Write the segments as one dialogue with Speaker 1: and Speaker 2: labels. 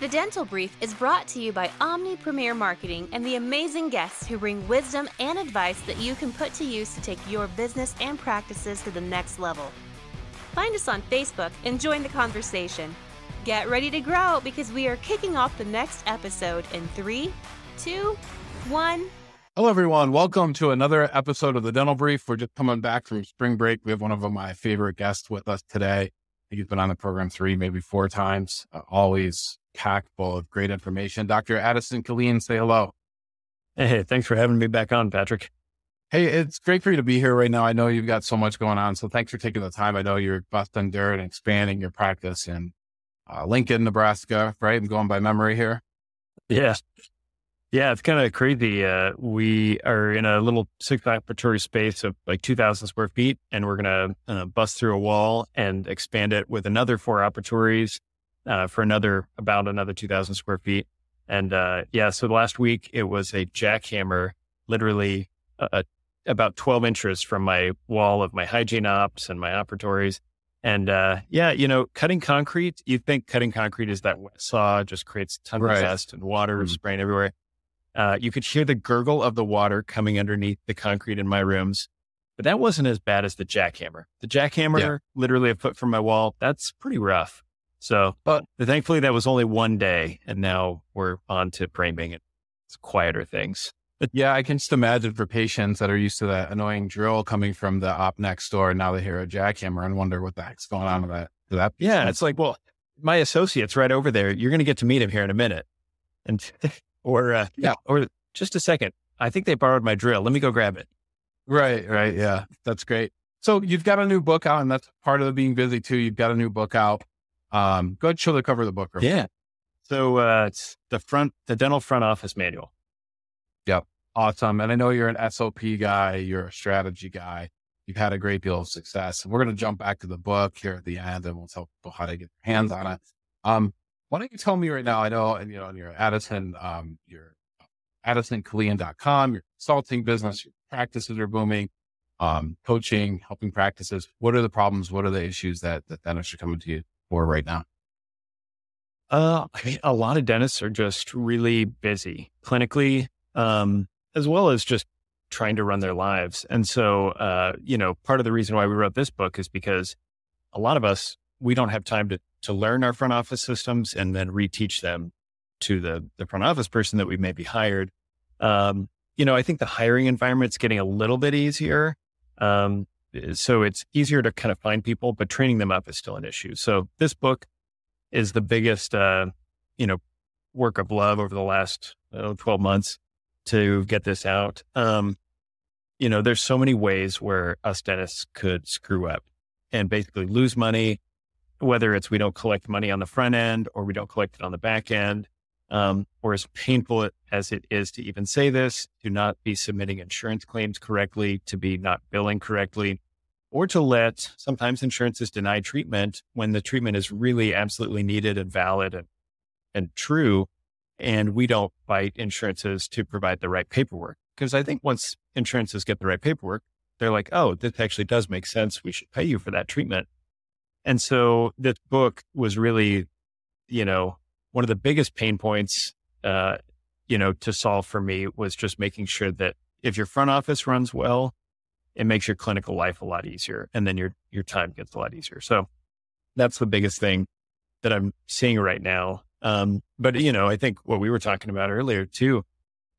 Speaker 1: The Dental Brief is brought to you by Omni Premier Marketing and the amazing guests who bring wisdom and advice that you can put to use to take your business and practices to the next level. Find us on Facebook and join the conversation. Get ready to grow because we are kicking off the next episode in three, two, one.
Speaker 2: Hello, everyone. Welcome to another episode of the Dental Brief. We're just coming back from spring break. We have one of my favorite guests with us today. He's been on the program three, maybe four times. Uh, always packed full of great information. Dr. Addison Killeen, say hello.
Speaker 3: Hey, thanks for having me back on, Patrick.
Speaker 2: Hey, it's great for you to be here right now. I know you've got so much going on. So thanks for taking the time. I know you're busting dirt and expanding your practice in uh, Lincoln, Nebraska, right? I'm going by memory here.
Speaker 3: Yeah. Yeah, it's kind of crazy. Uh, we are in a little six operatory space of like 2,000 square feet, and we're going to uh, bust through a wall and expand it with another four operatories uh, for another about another 2,000 square feet. And uh, yeah, so last week it was a jackhammer, literally uh, about 12 inches from my wall of my hygiene ops and my operatories. And uh, yeah, you know, cutting concrete, you think cutting concrete is that wet saw, just creates tons right. of dust and water mm-hmm. spraying everywhere. Uh, you could hear the gurgle of the water coming underneath the concrete in my rooms, but that wasn't as bad as the jackhammer. The jackhammer, yeah. literally a foot from my wall, that's pretty rough. So, but thankfully, that was only one day, and now we're on to framing and it's quieter things.
Speaker 2: But yeah, I can just imagine for patients that are used to that annoying drill coming from the op next door, and now they hear a jackhammer and wonder what the heck's going on with that. that
Speaker 3: yeah, it's like, well, my associate's right over there. You're going to get to meet him here in a minute, and or uh, yeah, or just a second. I think they borrowed my drill. Let me go grab it.
Speaker 2: Right, right, yeah, that's great. So you've got a new book out, and that's part of the being busy too. You've got a new book out. Um, go ahead, show the cover of the book.
Speaker 3: yeah. So uh, it's the front, the dental front office manual.
Speaker 2: Yep, awesome. And I know you're an SOP guy. You're a strategy guy. You've had a great deal of success. And we're going to jump back to the book here at the end, and we'll tell people how to get their hands on it. Um, why don't you tell me right now? I know, and you know, your Addison, um, your AddisonKilleen.com, your consulting business, your practices are booming, um, coaching, helping practices. What are the problems? What are the issues that, that dentists are coming to you for right now?
Speaker 3: Uh, I mean, a lot of dentists are just really busy clinically, um, as well as just trying to run their lives. And so, uh, you know, part of the reason why we wrote this book is because a lot of us, we don't have time to to learn our front office systems and then reteach them to the, the front office person that we maybe hired. Um, you know, I think the hiring environment's getting a little bit easier. Um, so it's easier to kind of find people, but training them up is still an issue. So this book is the biggest, uh, you know, work of love over the last uh, 12 months to get this out. Um, you know, there's so many ways where us dentists could screw up and basically lose money, whether it's we don't collect money on the front end or we don't collect it on the back end, um, or as painful as it is to even say this, to not be submitting insurance claims correctly, to be not billing correctly, or to let sometimes insurances deny treatment when the treatment is really absolutely needed and valid and, and true. And we don't fight insurances to provide the right paperwork. Because I think once insurances get the right paperwork, they're like, oh, this actually does make sense. We should pay you for that treatment. And so this book was really, you know, one of the biggest pain points, uh, you know, to solve for me was just making sure that if your front office runs well, it makes your clinical life a lot easier, and then your your time gets a lot easier. So that's the biggest thing that I'm seeing right now. Um, but you know, I think what we were talking about earlier too,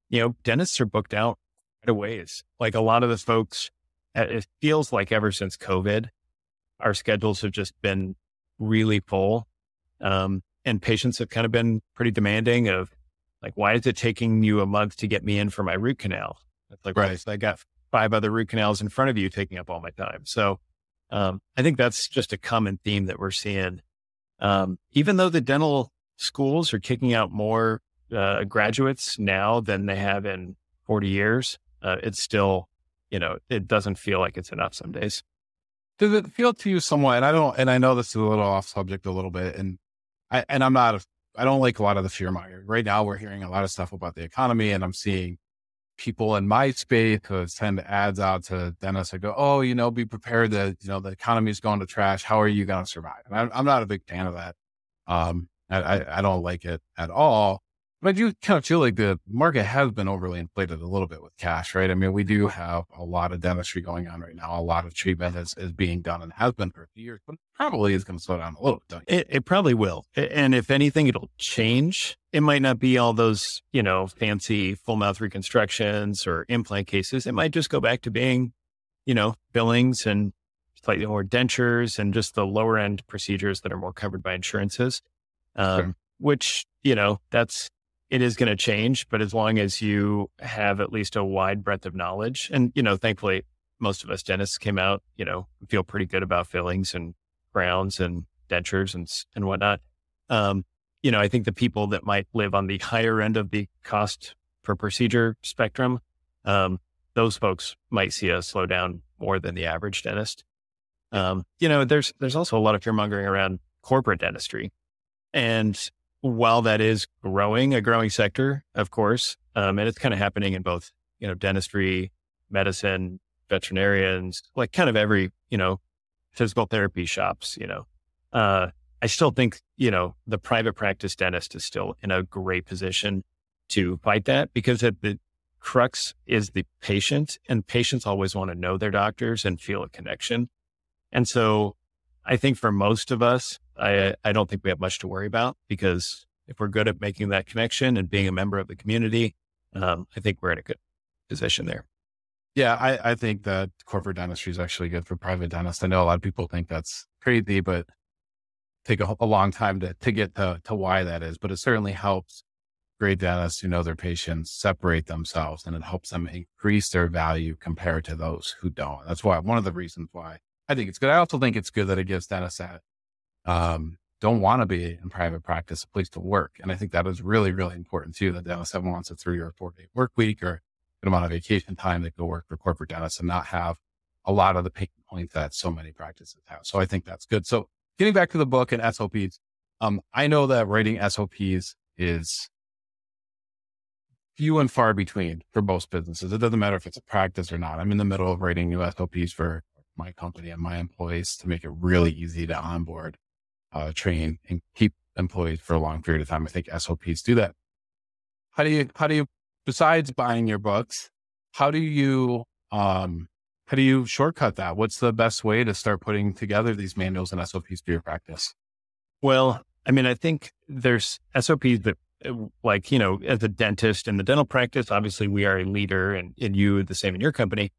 Speaker 3: you know, dentists are booked out right away. Like a lot of the folks, it feels like ever since COVID, our schedules have just been really full. Um, and patients have kind of been pretty demanding of like, why is it taking you a month to get me in for my root canal? It's like, right. Well, so I got five other root canals in front of you taking up all my time. So, um, I think that's just a common theme that we're seeing. Um, even though the dental schools are kicking out more uh, graduates now than they have in 40 years, uh, it's still, you know, it doesn't feel like it's enough some days
Speaker 2: does it feel to you somewhat? And I don't, and I know this is a little off subject a little bit, and I, and I'm not, I don't like a lot of the fear mongering. Right now, we're hearing a lot of stuff about the economy, and I'm seeing people in my space who send ads out to dentists. I go, oh, you know, be prepared that you know the economy is going to trash. How are you going to survive? And I'm, I'm not a big fan of that. Um, I, I don't like it at all. But I do kind of feel like the market has been overly inflated a little bit with cash, right? I mean, we do have a lot of dentistry going on right now. A lot of treatment is, is being done and has been for a few years, but probably is going to slow down a little bit.
Speaker 3: It, it probably will. And if anything, it'll change. It might not be all those, you know, fancy full mouth reconstructions or implant cases. It might just go back to being, you know, billings and slightly more dentures and just the lower end procedures that are more covered by insurances. Um, sure. Which, you know, that's it is going to change, but as long as you have at least a wide breadth of knowledge, and you know, thankfully, most of us dentists came out, you know, feel pretty good about fillings and crowns and dentures and and whatnot. Um, you know, I think the people that might live on the higher end of the cost per procedure spectrum, um, those folks might see a slowdown more than the average dentist. Um, you know, there's there's also a lot of fear mongering around corporate dentistry, and while that is growing, a growing sector, of course, um, and it's kind of happening in both, you know, dentistry, medicine, veterinarians, like kind of every, you know, physical therapy shops, you know, uh, I still think, you know, the private practice dentist is still in a great position to fight that because at the crux is the patient and patients always want to know their doctors and feel a connection. And so I think for most of us, I, I don't think we have much to worry about because if we're good at making that connection and being a member of the community, um, I think we're in a good position there.
Speaker 2: Yeah, I, I think that corporate dentistry is actually good for private dentists. I know a lot of people think that's crazy, but take a, a long time to, to get to, to why that is. But it certainly helps great dentists who know their patients separate themselves and it helps them increase their value compared to those who don't. That's why one of the reasons why I think it's good. I also think it's good that it gives dentists that um, don't want to be in private practice, a place to work. And I think that is really, really important too. That dentist wants a three or four day work week or an amount of vacation time that go work for corporate dentists and not have a lot of the pain points that so many practices have. So I think that's good. So getting back to the book and SOPs, um, I know that writing SOPs is few and far between for most businesses. It doesn't matter if it's a practice or not. I'm in the middle of writing new SOPs for my company and my employees to make it really easy to onboard uh, train and keep employees for a long period of time. I think SOPs do that. How do you, how do you, besides buying your books, how do you, um, how do you shortcut that? What's the best way to start putting together these manuals and SOPs for your practice?
Speaker 3: Well, I mean, I think there's SOPs that like, you know, as a dentist in the dental practice, obviously we are a leader and, and you the same in your company.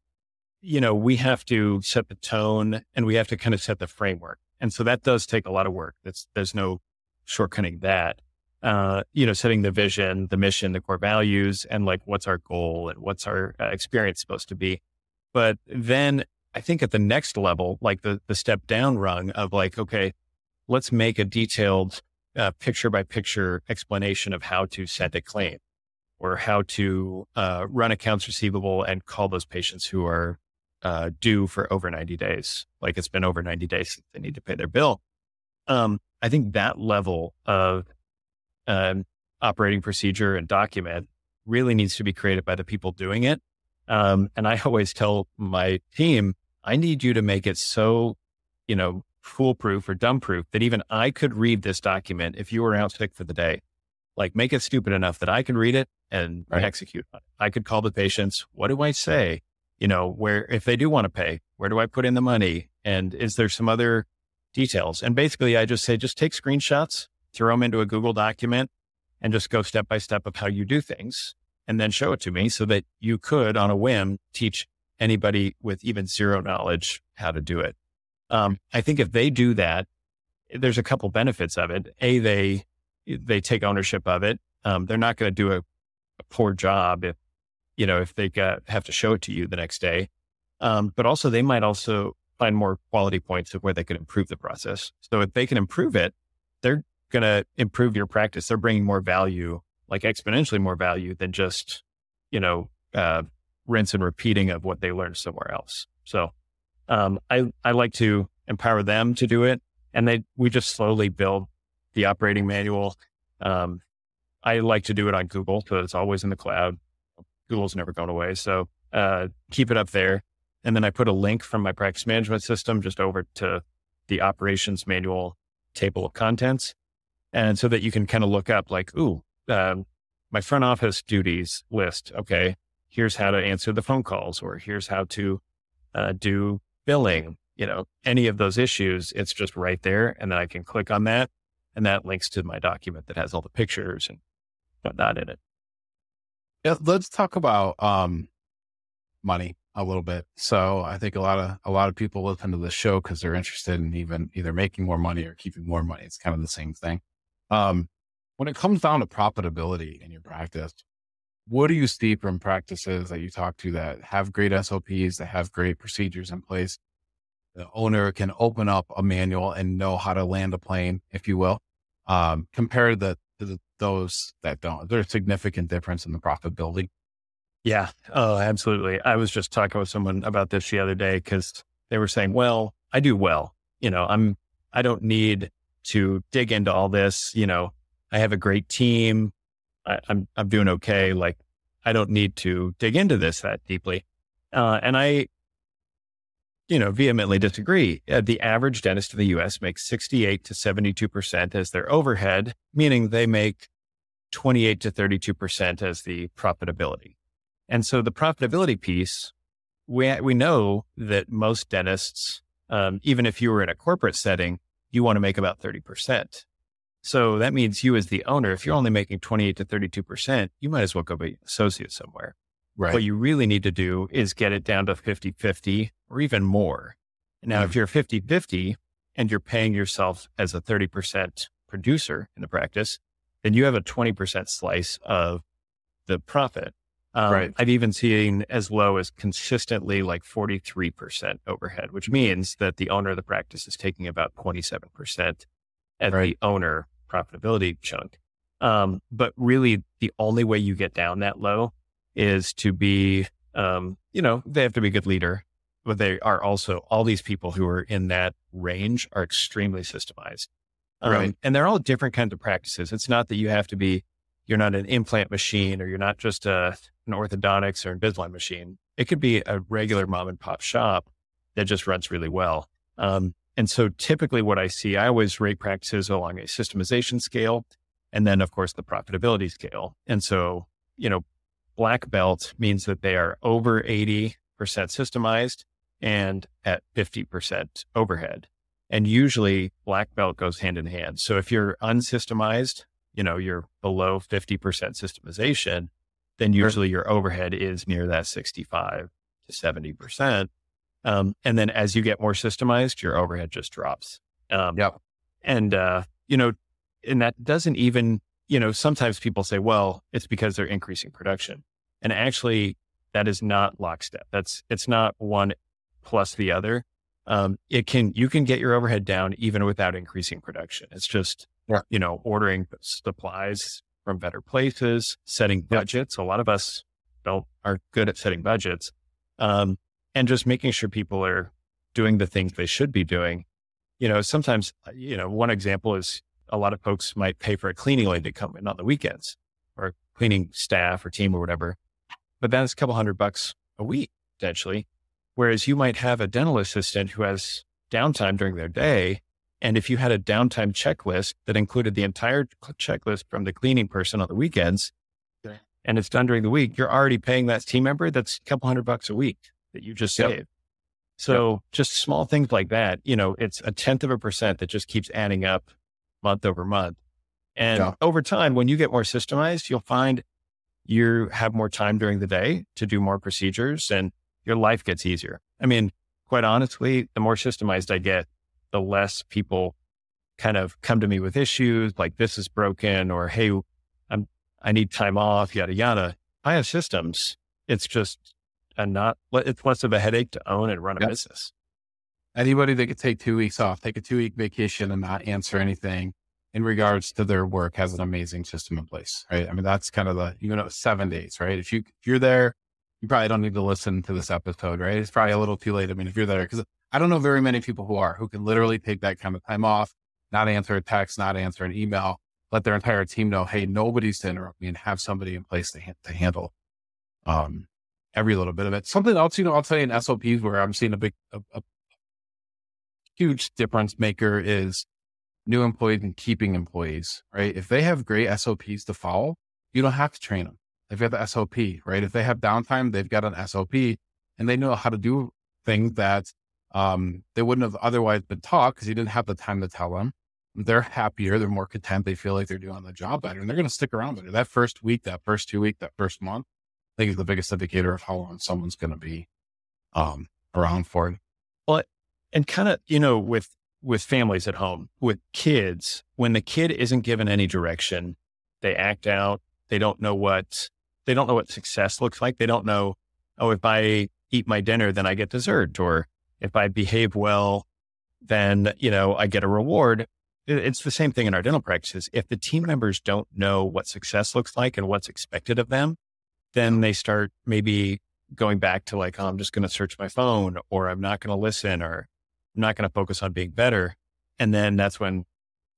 Speaker 3: You know, we have to set the tone and we have to kind of set the framework. And so that does take a lot of work. That's, there's no shortcutting that. Uh, you know, setting the vision, the mission, the core values, and like what's our goal and what's our uh, experience supposed to be. But then I think at the next level, like the the step down rung of like, okay, let's make a detailed uh, picture by picture explanation of how to send a claim or how to uh, run accounts receivable and call those patients who are uh, due for over 90 days. Like it's been over 90 days since they need to pay their bill. Um, I think that level of um, operating procedure and document really needs to be created by the people doing it. Um, and I always tell my team, I need you to make it so, you know, foolproof or dumb proof that even I could read this document if you were out sick for the day. Like make it stupid enough that I could read it and right. execute. I could call the patients. What do I say? You know, where if they do want to pay, where do I put in the money? And is there some other details? And basically, I just say, just take screenshots, throw them into a Google document, and just go step by step of how you do things, and then show it to me so that you could, on a whim, teach anybody with even zero knowledge how to do it. Um, I think if they do that, there's a couple benefits of it. A, they they take ownership of it. Um, they're not going to do a, a, poor job if you know, if they got, have to show it to you the next day. Um, but also they might also find more quality points of where they could improve the process. So if they can improve it, they're going to improve your practice. They're bringing more value, like exponentially more value than just, you know, uh, rinse and repeating of what they learned somewhere else. So, um, I, I like to empower them to do it. And they, we just slowly build the operating manual. Um, I like to do it on Google. So it's always in the cloud. Google's never gone away. So uh, keep it up there. And then I put a link from my practice management system just over to the operations manual table of contents. And so that you can kind of look up like, ooh, um, my front office duties list. Okay. Here's how to answer the phone calls or here's how to uh, do billing, you know, any of those issues. It's just right there. And then I can click on that and that links to my document that has all the pictures and whatnot in it.
Speaker 2: Yeah, let's talk about um, money a little bit. So I think a lot of a lot of people listen to this show because they're interested in even either making more money or keeping more money. It's kind of the same thing. Um, when it comes down to profitability in your practice, what do you see from practices that you talk to that have great SOPs, that have great procedures in place? The owner can open up a manual and know how to land a plane, if you will, um, compared to, the, to the, those that don't. There's a significant difference in the profitability.
Speaker 3: Yeah. Oh, absolutely. I was just talking with someone about this the other day because they were saying, well, I do well. You know, I'm, I don't need to dig into all this. You know, I have a great team. I, am I'm, I'm doing okay. Like I don't need to dig into this that deeply. Uh, and I, you know, vehemently disagree. Uh, the average dentist in the U.S. makes 68 to 72 percent as their overhead, meaning they make 28 to 32 percent as the profitability. And so the profitability piece, we, we know that most dentists, um, even if you were in a corporate setting, you want to make about 30%. So that means you as the owner, if you're only making 28 to 32%, you might as well go be an associate somewhere.
Speaker 2: Right.
Speaker 3: What you really need to do is get it down to 50 50 or even more. Now, mm. if you're 50 50 and you're paying yourself as a 30% producer in the practice, then you have a 20% slice of the profit. Um, right. I've even seen as low as consistently like 43% overhead, which means that the owner of the practice is taking about 27% at right. the owner profitability chunk. Um, but really, the only way you get down that low is to be, um, you know, they have to be a good leader, but they are also all these people who are in that range are extremely systemized. Um, right. And they're all different kinds of practices. It's not that you have to be, you're not an implant machine or you're not just a an orthodontics or Invisalign machine. It could be a regular mom and pop shop that just runs really well. Um, and so typically what I see, I always rate practices along a systemization scale and then of course the profitability scale. And so, you know, black belt means that they are over 80% systemized and at 50% overhead. And usually black belt goes hand in hand. So if you're unsystemized, you know, you're below 50% systemization, then usually your overhead is near that 65 to 70%. Um, and then as you get more systemized, your overhead just drops.
Speaker 2: Um, yep.
Speaker 3: And, uh, you know, and that doesn't even, you know, sometimes people say, well, it's because they're increasing production. And actually, that is not lockstep. That's, it's not one plus the other. Um, it can, you can get your overhead down even without increasing production. It's just, yeah. you know, ordering supplies from better places, setting budgets. A lot of us don't are good at setting budgets, um, and just making sure people are doing the things they should be doing. You know, sometimes uh, you know one example is a lot of folks might pay for a cleaning lady to come in on the weekends or cleaning staff or team or whatever, but that's a couple hundred bucks a week potentially. Whereas you might have a dental assistant who has downtime during their day and if you had a downtime checklist that included the entire checklist from the cleaning person on the weekends, okay. and it's done during the week, you're already paying that team member that's a couple hundred bucks a week that you just yep. saved. So yep. just small things like that, you know, it's a tenth of a percent that just keeps adding up month over month. And yeah. over time, when you get more systemized, you'll find you have more time during the day to do more procedures and your life gets easier. I mean, quite honestly, the more systemized I get, the less people kind of come to me with issues like this is broken or hey, I'm I need time off, yada yada. I have systems. It's just a not it's less of a headache to own and run a business.
Speaker 2: Anybody that could take two weeks off, take a two week vacation and not answer anything in regards to their work has an amazing system in place, right? I mean, that's kind of the, you know, seven days, right? If you, if you're there, you probably don't need to listen to this episode, right? It's probably a little too late. I mean, if you're there, because I don't know very many people who are, who can literally take that kind of time off, not answer a text, not answer an email, let their entire team know, hey, nobody's to interrupt me and have somebody in place to, ha- to handle um, every little bit of it. Something else, you know, I'll tell you in SOPs where I'm seeing a big, a, a huge difference maker is new employees and keeping employees, right? If they have great SOPs to follow, you don't have to train them. They've got the SOP, right? If they have downtime, they've got an SOP and they know how to do things that um, they wouldn't have otherwise been taught because you didn't have the time to tell them. They're happier, they're more content, they feel like they're doing the job better, and they're going to stick around better. That first week, that first two week, that first month, I think is the biggest indicator of how long someone's going to be um, around for it.
Speaker 3: Well, and kind of you know with with families at home with kids, when the kid isn't given any direction, they act out. They don't know what they don't know what success looks like. They don't know, oh, if I eat my dinner, then I get dessert, or if I behave well, then you know I get a reward. It's the same thing in our dental practices. If the team members don't know what success looks like and what's expected of them, then they start maybe going back to like, oh, I'm just going to search my phone, or I'm not going to listen, or I'm not going to focus on being better. And then that's when,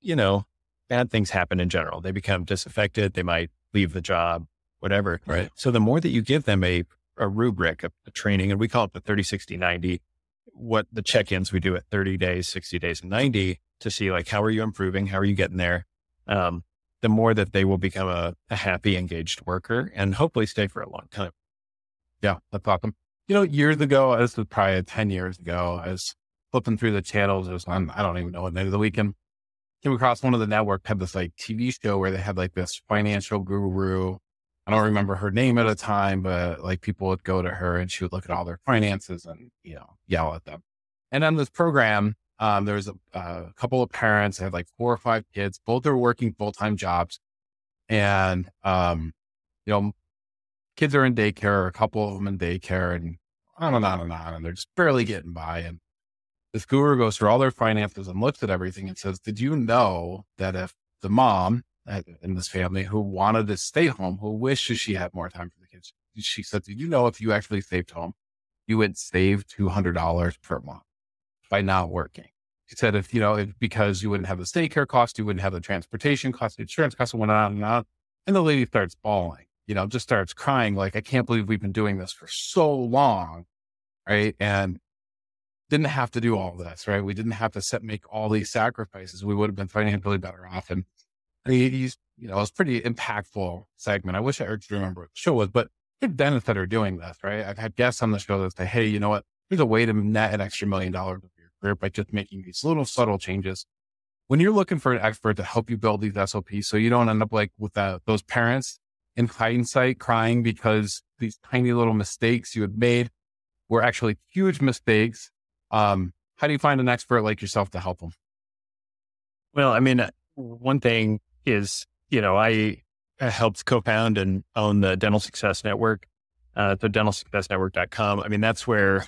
Speaker 3: you know, bad things happen in general. They become disaffected. They might leave the job, whatever.
Speaker 2: Right.
Speaker 3: So the more that you give them a, a rubric, a, a training, and we call it the 30, 60, 90, what the check-ins we do at 30 days, 60 days, and 90 to see like, how are you improving? How are you getting there? Um, the more that they will become a, a happy, engaged worker and hopefully stay for a long time.
Speaker 2: Yeah, that's awesome. You know, years ago, this was probably 10 years ago, I was flipping through the channels. It was on, I don't even know what night of the weekend. Came across one of the network had this like TV show where they had like this financial guru. I don't remember her name at the time, but like people would go to her and she would look at all their finances and, you know, yell at them. And on this program, um, there was a, a couple of parents, had like four or five kids, both are working full time jobs. And, um, you know, kids are in daycare, a couple of them in daycare, and on and on and on. And they're just barely getting by. And this guru goes through all their finances and looks at everything and says, Did you know that if the mom uh, in this family who wanted to stay home, who wishes she had more time for the kids, she said, Did you know if you actually saved home, you would save $200 per month by not working? She said, if, you know, if, because you wouldn't have the daycare cost, you wouldn't have the transportation cost, the insurance cost, and went on and on. And the lady starts bawling you know, just starts crying, like, I can't believe we've been doing this for so long. Right. And didn't have to do all this, right? We didn't have to set, make all these sacrifices. We would have been financially better off. And he's, you know, it was pretty impactful segment. I wish I could remember what the show was, but the dentists that are doing this, right? I've had guests on the show that say, Hey, you know what? There's a way to net an extra million dollars of your career by just making these little subtle changes. When you're looking for an expert to help you build these SOPs, so you don't end up like with those parents in hindsight crying because these tiny little mistakes you had made were actually huge mistakes. Um, how do you find an expert like yourself to help them?
Speaker 3: Well, I mean, uh, one thing is, you know, I, helped co-found and own the Dental Success Network, uh, the dentalsuccessnetwork.com. I mean, that's where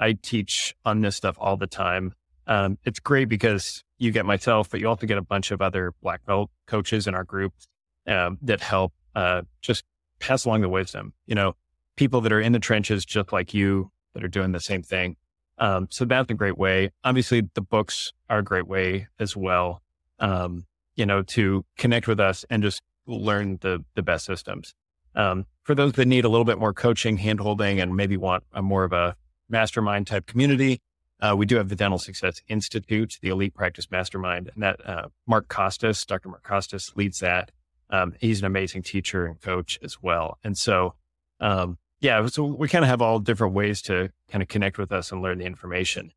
Speaker 3: I teach on this stuff all the time. Um, it's great because you get myself, but you also get a bunch of other black belt coaches in our group um, that help uh, just pass along the wisdom. You know, people that are in the trenches, just like you, that are doing the same thing. Um, so that's a great way. Obviously, the books are a great way as well. Um, you know, to connect with us and just learn the the best systems. Um, for those that need a little bit more coaching, handholding, and maybe want a more of a mastermind type community, uh, we do have the Dental Success Institute, the Elite Practice Mastermind, and that uh, Mark Costes, Dr. Mark Costes, leads that. Um, he's an amazing teacher and coach as well. And so, um, yeah, so we kind of have all different ways to kind of connect with us and learn the information.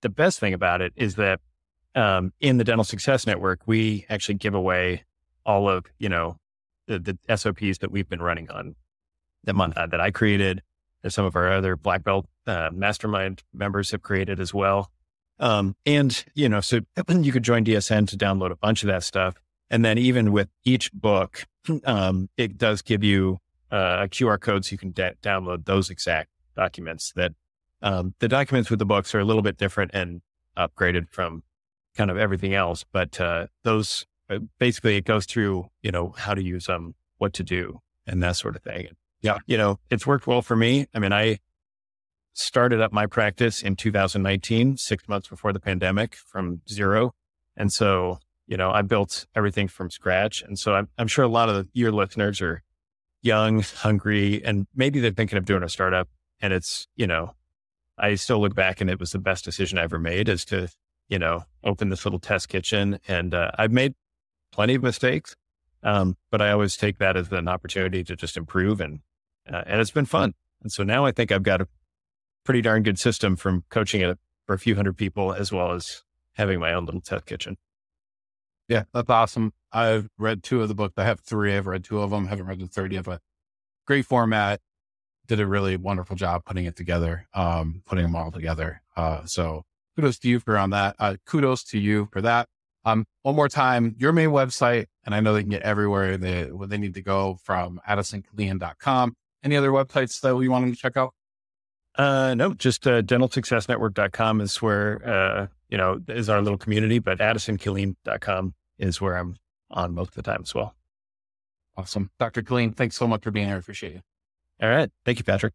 Speaker 3: The best thing about it is that um, in the Dental Success Network, we actually give away all of you know the, the SOPs that we've been running on that month uh, that I created, that some of our other black belt uh, mastermind members have created as well. Um, and you know, so you could join DSN to download a bunch of that stuff. And then even with each book, um, it does give you uh, a QR code so you can download those exact documents that um, the documents with the books are a little bit different and upgraded from kind of everything else. But uh, those uh, basically it goes through, you know, how to use them, what to do and that sort of thing. Yeah. You know, it's worked well for me. I mean, I started up my practice in 2019, six months before the pandemic from zero. And so you know, I built everything from scratch. And so I'm, I'm sure a lot of your listeners are young, hungry, and maybe they're thinking of doing a startup. And it's, you know, I still look back and it was the best decision I ever made is to you know, open this little test kitchen. And uh, I've made plenty of mistakes, um, but I always take that as an opportunity to just improve. And, uh, and it's been fun. And so now I think I've got a pretty darn good system from coaching it for a few hundred people as well as having my own little test kitchen.
Speaker 2: Yeah, that's awesome. I've read two of the books. I have three. I've read two of them. Haven't read the third yet, but great format. Did a really wonderful job putting it together, um, putting them all together. Uh, so kudos to you for on that. Uh, kudos to you for that. Um, one more time, your main website, and I know they can get everywhere they, where they need to go from addisonkilleen.com. Any other websites that we want them to check out?
Speaker 3: Uh, no, just uh, dentalsuccessnetwork.com is where, uh, you know, is our little community, but addisonkilleen.com is where I'm on most of the time as well.
Speaker 2: Awesome. Dr. Killeen, thanks so much for being here. I appreciate you.
Speaker 3: All right. Thank you, Patrick.